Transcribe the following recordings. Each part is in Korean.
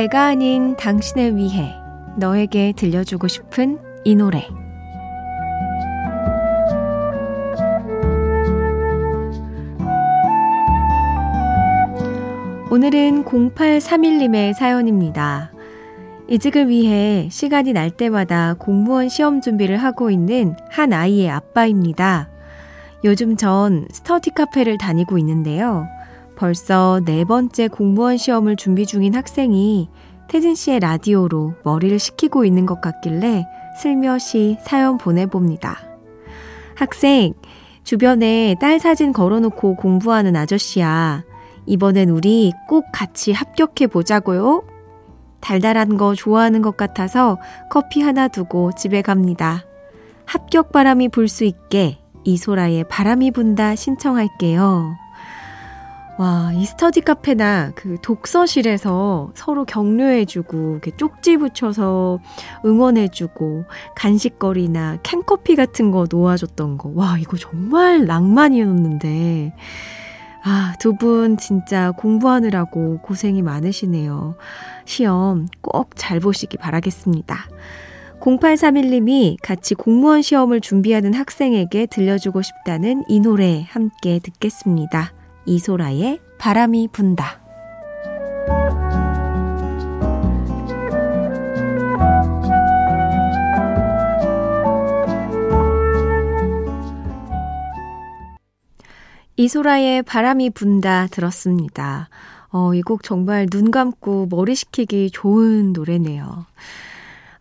내가 아닌 당신을 위해 너에게 들려주고 싶은 이 노래. 오늘은 0831님의 사연입니다. 이직을 위해 시간이 날 때마다 공무원 시험 준비를 하고 있는 한 아이의 아빠입니다. 요즘 전 스터디 카페를 다니고 있는데요. 벌써 네 번째 공무원 시험을 준비 중인 학생이 태진 씨의 라디오로 머리를 식히고 있는 것 같길래 슬며시 사연 보내봅니다. 학생, 주변에 딸 사진 걸어놓고 공부하는 아저씨야. 이번엔 우리 꼭 같이 합격해 보자고요. 달달한 거 좋아하는 것 같아서 커피 하나 두고 집에 갑니다. 합격 바람이 불 수 있게 이소라의 바람이 분다 신청할게요. 와, 이 스터디 카페나 그 독서실에서 서로 격려해주고, 이렇게 쪽지 붙여서 응원해주고, 간식거리나 캔커피 같은 거 놓아줬던 거. 와, 이거 정말 낭만이었는데. 아, 두 분 진짜 공부하느라고 고생이 많으시네요. 시험 꼭 잘 보시기 바라겠습니다. 0831님이 같이 공무원 시험을 준비하는 학생에게 들려주고 싶다는 이 노래 함께 듣겠습니다. 이소라의 바람이 분다. 이소라의 바람이 분다 들었습니다. 어, 이 곡 정말 눈 감고 머리 식히기 좋은 노래네요.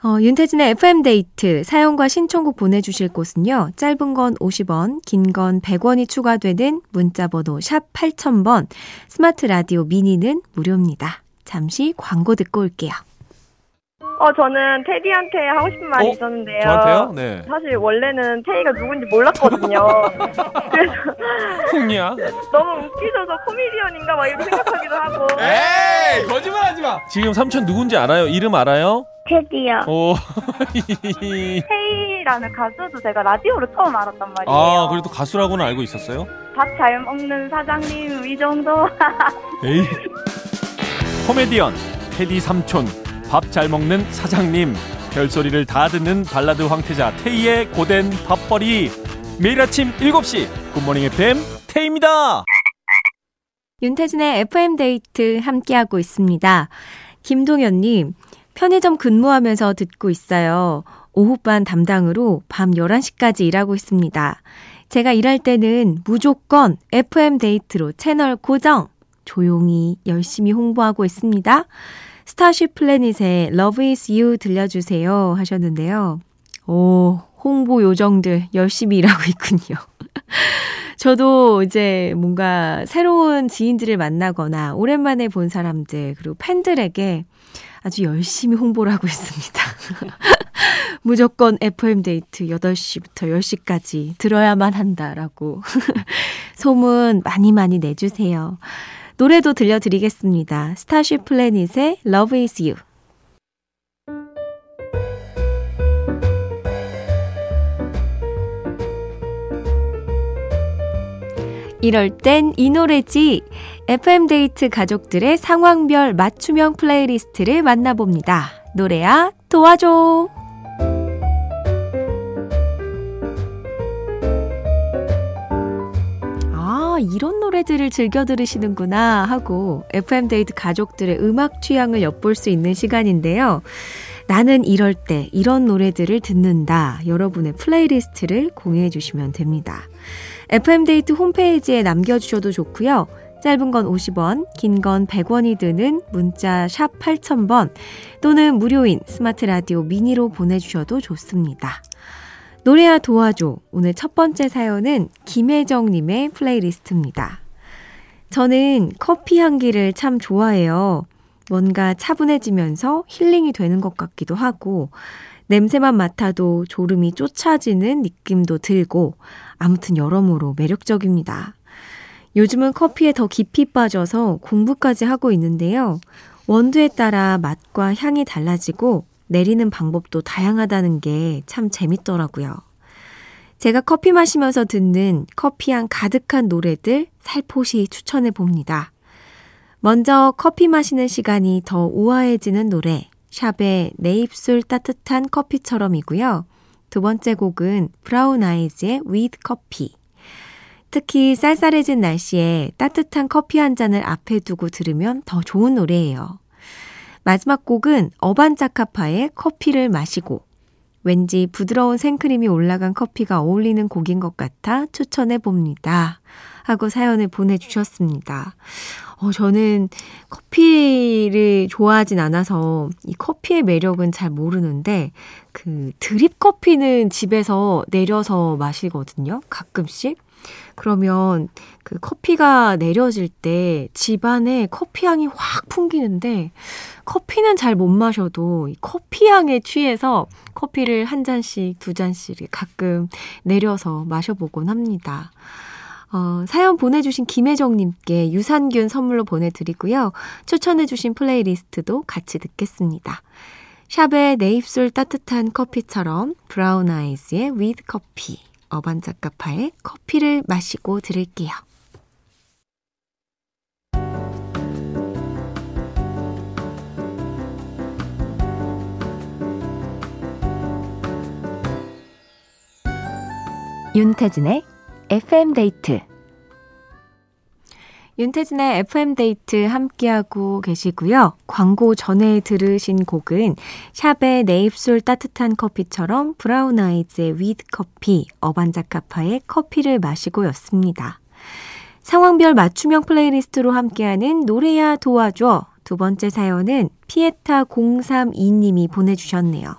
어, 윤태진의 FM데이트 사연과 신청곡 보내주실 곳은요. 짧은 건 50원, 긴 건 100원이 추가되는 문자번호 샵 8000번, 스마트 라디오 미니는 무료입니다. 잠시 광고 듣고 올게요. 어, 저는 테디한테 하고 싶은 말이 어? 있었는데요. 저한테요? 네. 사실 원래는 테이가 누군지 몰랐거든요. 그래서 흥이야? 너무 웃기셔서 코미디언인가 막 이렇게 생각하기도 하고. 에이 거짓말하지 마. 지금 삼촌 누군지 알아요? 이름 알아요? 테디요. 오. 테이라는 가수도 제가 라디오로 처음 알았단 말이에요. 아 그래도 가수라고는 알고 있었어요? 밥 잘 먹는 사장님 이 정도. 에이. 코미디언 테디 삼촌 밥 잘 먹는 사장님 별소리를 다 듣는 발라드 황태자 테이의 고된 밥벌이 매일 아침 7시 굿모닝 FM 테이입니다. 윤태진의 FM데이트 함께하고 있습니다. 김동현님, 편의점 근무하면서 듣고 있어요. 오후반 담당으로 밤 11시까지 일하고 있습니다. 제가 일할 때는 무조건 FM데이트로 채널 고정! 조용히 열심히 홍보하고 있습니다. 스타쉽 플래닛의 Love is You 들려주세요 하셨는데요. 오, 홍보 요정들 열심히 일하고 있군요. 저도 이제 뭔가 새로운 지인들을 만나거나 오랜만에 본 사람들 그리고 팬들에게 아주 열심히 홍보를 하고 있습니다. 무조건 FM데이트 8시부터 10시까지 들어야만 한다라고 소문 많이 많이 내주세요. 노래도 들려드리겠습니다. 스타쉽 플래닛의 Love is You. 이럴 땐 이 노래지. FM데이트 가족들의 상황별 맞춤형 플레이리스트를 만나봅니다. 노래야 도와줘. 이런 노래들을 즐겨 들으시는구나 하고 FM데이트 가족들의 음악 취향을 엿볼 수 있는 시간인데요. 나는 이럴 때 이런 노래들을 듣는다. 여러분의 플레이리스트를 공유해 주시면 됩니다. FM데이트 홈페이지에 남겨주셔도 좋고요. 짧은 건 50원, 긴 건 100원이 드는 문자 샵 8000번 또는 무료인 스마트 라디오 미니로 보내주셔도 좋습니다. 노래야 도와줘. 오늘 첫 번째 사연은 김혜정님의 플레이리스트입니다. 저는 커피 향기를 참 좋아해요. 뭔가 차분해지면서 힐링이 되는 것 같기도 하고, 냄새만 맡아도 졸음이 쫓아지는 느낌도 들고, 아무튼 여러모로 매력적입니다. 요즘은 커피에 더 깊이 빠져서 공부까지 하고 있는데요. 원두에 따라 맛과 향이 달라지고 내리는 방법도 다양하다는 게 참 재밌더라고요. 제가 커피 마시면서 듣는 커피향 가득한 노래들 살포시 추천해 봅니다. 먼저 커피 마시는 시간이 더 우아해지는 노래, 샵의 내 입술 따뜻한 커피처럼이고요. 두 번째 곡은 브라운 아이즈의 With Coffee. 특히 쌀쌀해진 날씨에 따뜻한 커피 한 잔을 앞에 두고 들으면 더 좋은 노래예요. 마지막 곡은 어반자카파의 커피를 마시고 왠지 부드러운 생크림이 올라간 커피가 어울리는 곡인 것 같아 추천해 봅니다. 하고 사연을 보내주셨습니다. 어, 저는 커피를 좋아하진 않아서 이 커피의 매력은 잘 모르는데 그 드립 커피는 집에서 내려서 마시거든요. 가끔씩. 그러면 그 커피가 내려질 때 집안에 커피 향이 확 풍기는데 커피는 잘 못 마셔도 커피 향에 취해서 커피를 한 잔씩, 두 잔씩 가끔 내려서 마셔보곤 합니다. 어, 사연 보내주신 김혜정님께 유산균 선물로 보내드리고요. 추천해주신 플레이리스트도 같이 듣겠습니다. 샵의 내 입술 따뜻한 커피처럼 브라운 아이즈의 with coffee, 어반자카파의 커피를 마시고 들을게요. 윤태진의 FM데이트 윤태진의 FM데이트 함께하고 계시고요. 광고 전에 들으신 곡은 샵의 내 입술 따뜻한 커피처럼 브라운 아이즈의 with coffee, 어반자카파의 커피를 마시고 였습니다. 상황별 맞춤형 플레이리스트로 함께하는 노래야 도와줘. 두 번째 사연은 피에타 032님이 보내주셨네요.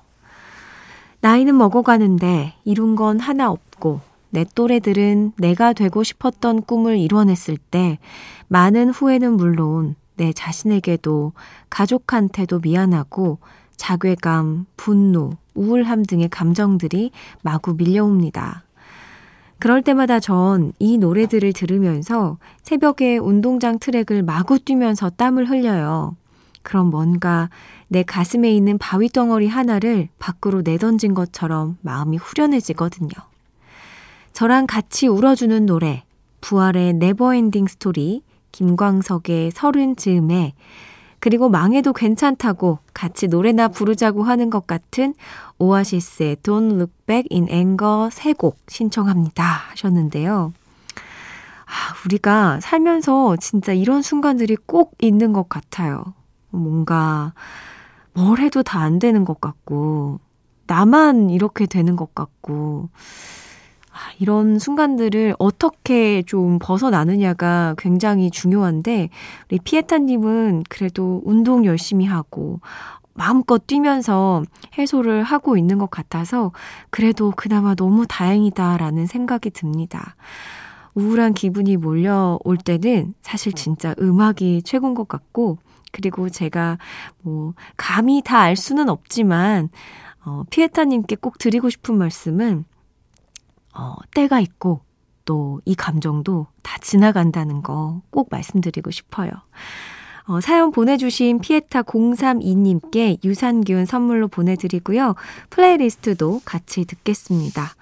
나이는 먹어가는데 이룬 건 하나 없고 내 또래들은 내가 되고 싶었던 꿈을 이뤄냈을 때 많은 후회는 물론 내 자신에게도 가족한테도 미안하고 자괴감, 분노, 우울함 등의 감정들이 마구 밀려옵니다. 그럴 때마다 전 이 노래들을 들으면서 새벽에 운동장 트랙을 마구 뛰면서 땀을 흘려요. 그럼 뭔가 내 가슴에 있는 바위 덩어리 하나를 밖으로 내던진 것처럼 마음이 후련해지거든요. 저랑 같이 울어주는 노래, 부활의 Never Ending Story, 김광석의 서른 즈음에, 그리고 망해도 괜찮다고 같이 노래나 부르자고 하는 것 같은 오아시스의 Don't Look Back in Anger 세 곡 신청합니다 하셨는데요. 아, 우리가 살면서 진짜 이런 순간들이 꼭 있는 것 같아요. 뭔가 뭘 해도 다 안 되는 것 같고, 나만 이렇게 되는 것 같고, 이런 순간들을 어떻게 좀 벗어나느냐가 굉장히 중요한데, 우리 피에타님은 그래도 운동 열심히 하고, 마음껏 뛰면서 해소를 하고 있는 것 같아서, 그래도 그나마 너무 다행이다라는 생각이 듭니다. 우울한 기분이 몰려올 때는 사실 진짜 음악이 최고인 것 같고, 그리고 제가 뭐, 감히 다 알 수는 없지만, 어, 피에타님께 꼭 드리고 싶은 말씀은, 어, 때가 있고 또 이 감정도 다 지나간다는 거 꼭 말씀드리고 싶어요. 어, 사연 보내주신 피에타 032님께 유산균 선물로 보내드리고요. 플레이리스트도 같이 듣겠습니다.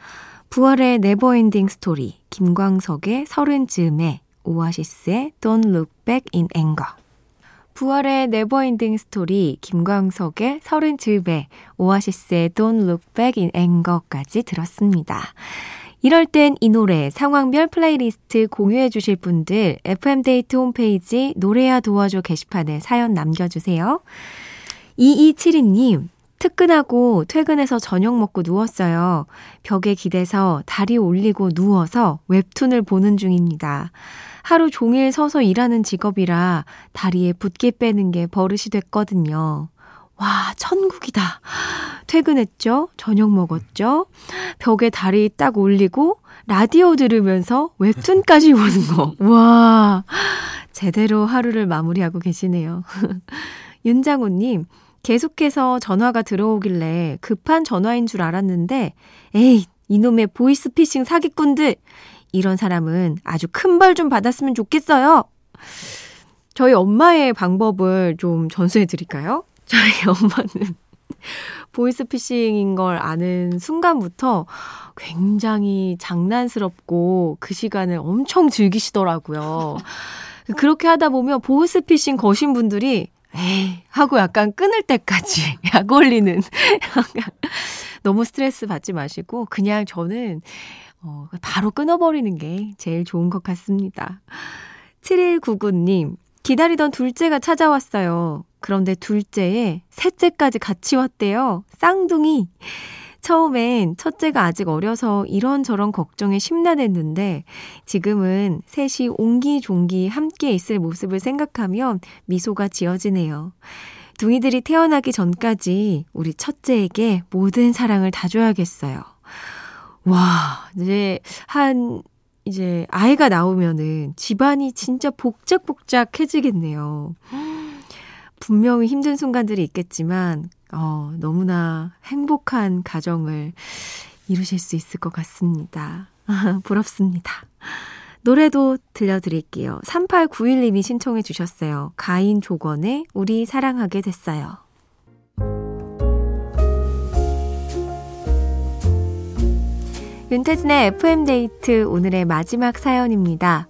부활의 Never Ending Story, 김광석의 서른 즈음에, 오아시스의 Don't Look Back in Anger. 부활의 Never Ending Story, 김광석의 서른 즈음에, 오아시스의 Don't Look Back in Anger까지 들었습니다. 이럴 땐 이 노래 상황별 플레이리스트 공유해 주실 분들 FM데이트 홈페이지 노래야 도와줘 게시판에 사연 남겨주세요. 2272님, 특근하고 퇴근해서 저녁 먹고 누웠어요. 벽에 기대서 다리 올리고 누워서 웹툰을 보는 중입니다. 하루 종일 서서 일하는 직업이라 다리에 붓기 빼는 게 버릇이 됐거든요. 와, 천국이다. 퇴근했죠? 저녁 먹었죠? 벽에 다리 딱 올리고 라디오 들으면서 웹툰까지 보는 거. 와, 제대로 하루를 마무리하고 계시네요. 윤장호님, 계속해서 전화가 들어오길래 급한 전화인 줄 알았는데, 에이, 이놈의 보이스피싱 사기꾼들! 이런 사람은 아주 큰 벌 좀 받았으면 좋겠어요. 저희 엄마의 방법을 좀 전수해 드릴까요? 저희 엄마는 보이스피싱인 걸 아는 순간부터 굉장히 장난스럽고 그 시간을 엄청 즐기시더라고요. 그렇게 하다 보면 보이스피싱 거신 분들이 에이 하고 약간 끊을 때까지 약 올리는 너무 스트레스 받지 마시고 그냥 저는 어, 바로 끊어버리는 게 제일 좋은 것 같습니다. 7199님, 기다리던 둘째가 찾아왔어요. 그런데 둘째에 셋째까지 같이 왔대요. 쌍둥이. 처음엔 첫째가 아직 어려서 이런저런 걱정에 심란했는데 지금은 셋이 옹기종기 함께 있을 모습을 생각하면 미소가 지어지네요. 둥이들이 태어나기 전까지 우리 첫째에게 모든 사랑을 다 줘야겠어요. 와, 이제 한 이제 아이가 나오면은 집안이 진짜 복작복작해지겠네요. 분명히 힘든 순간들이 있겠지만, 어, 너무나 행복한 가정을 이루실 수 있을 것 같습니다. 부럽습니다. 노래도 들려드릴게요. 3891님이 신청해 주셨어요. 가인 조건의 우리 사랑하게 됐어요. 윤태진의 FM데이트 오늘의 마지막 사연입니다.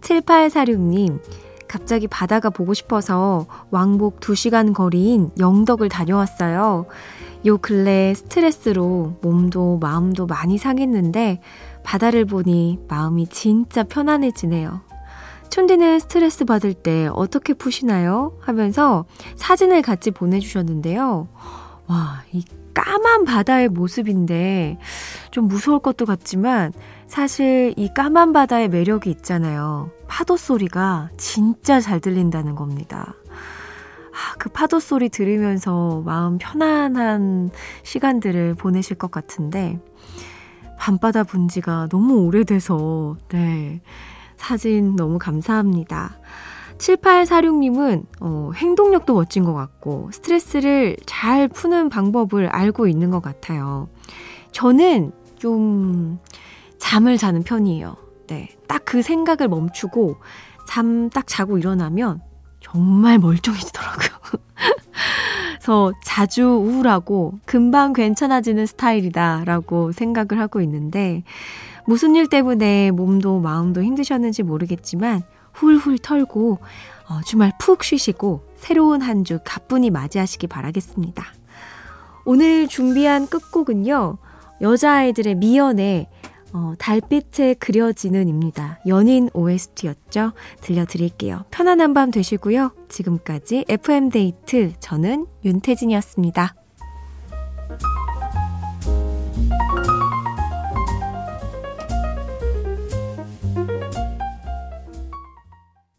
7846님, 갑자기 바다가 보고 싶어서 왕복 2시간 거리인 영덕을 다녀왔어요. 요 근래 스트레스로 몸도 마음도 많이 상했는데 바다를 보니 마음이 진짜 편안해지네요. 촌디는 스트레스 받을 때 어떻게 푸시나요? 하면서 사진을 같이 보내주셨는데요. 와, 이 까만 바다의 모습인데 좀 무서울 것도 같지만 사실 이 까만 바다의 매력이 있잖아요. 파도 소리가 진짜 잘 들린다는 겁니다. 아, 그 파도 소리 들으면서 마음 편안한 시간들을 보내실 것 같은데 밤바다 본 지가 너무 오래돼서 네. 사진 너무 감사합니다. 7846님은 어, 행동력도 멋진 것 같고 스트레스를 잘 푸는 방법을 알고 있는 것 같아요. 저는 좀 잠을 자는 편이에요. 네. 딱 그 생각을 멈추고 잠 딱 자고 일어나면 정말 멀쩡해지더라고요. 그래서 자주 우울하고 금방 괜찮아지는 스타일이다라고 생각을 하고 있는데 무슨 일 때문에 몸도 마음도 힘드셨는지 모르겠지만 훌훌 털고 어, 주말 푹 쉬시고 새로운 한 주 가뿐히 맞이하시기 바라겠습니다. 오늘 준비한 끝곡은요. 여자아이들의 미연에 어, 달빛에 그려지는입니다. 연인 OST였죠. 들려드릴게요. 편안한 밤 되시고요. 지금까지 FM데이트 저는 윤태진이었습니다.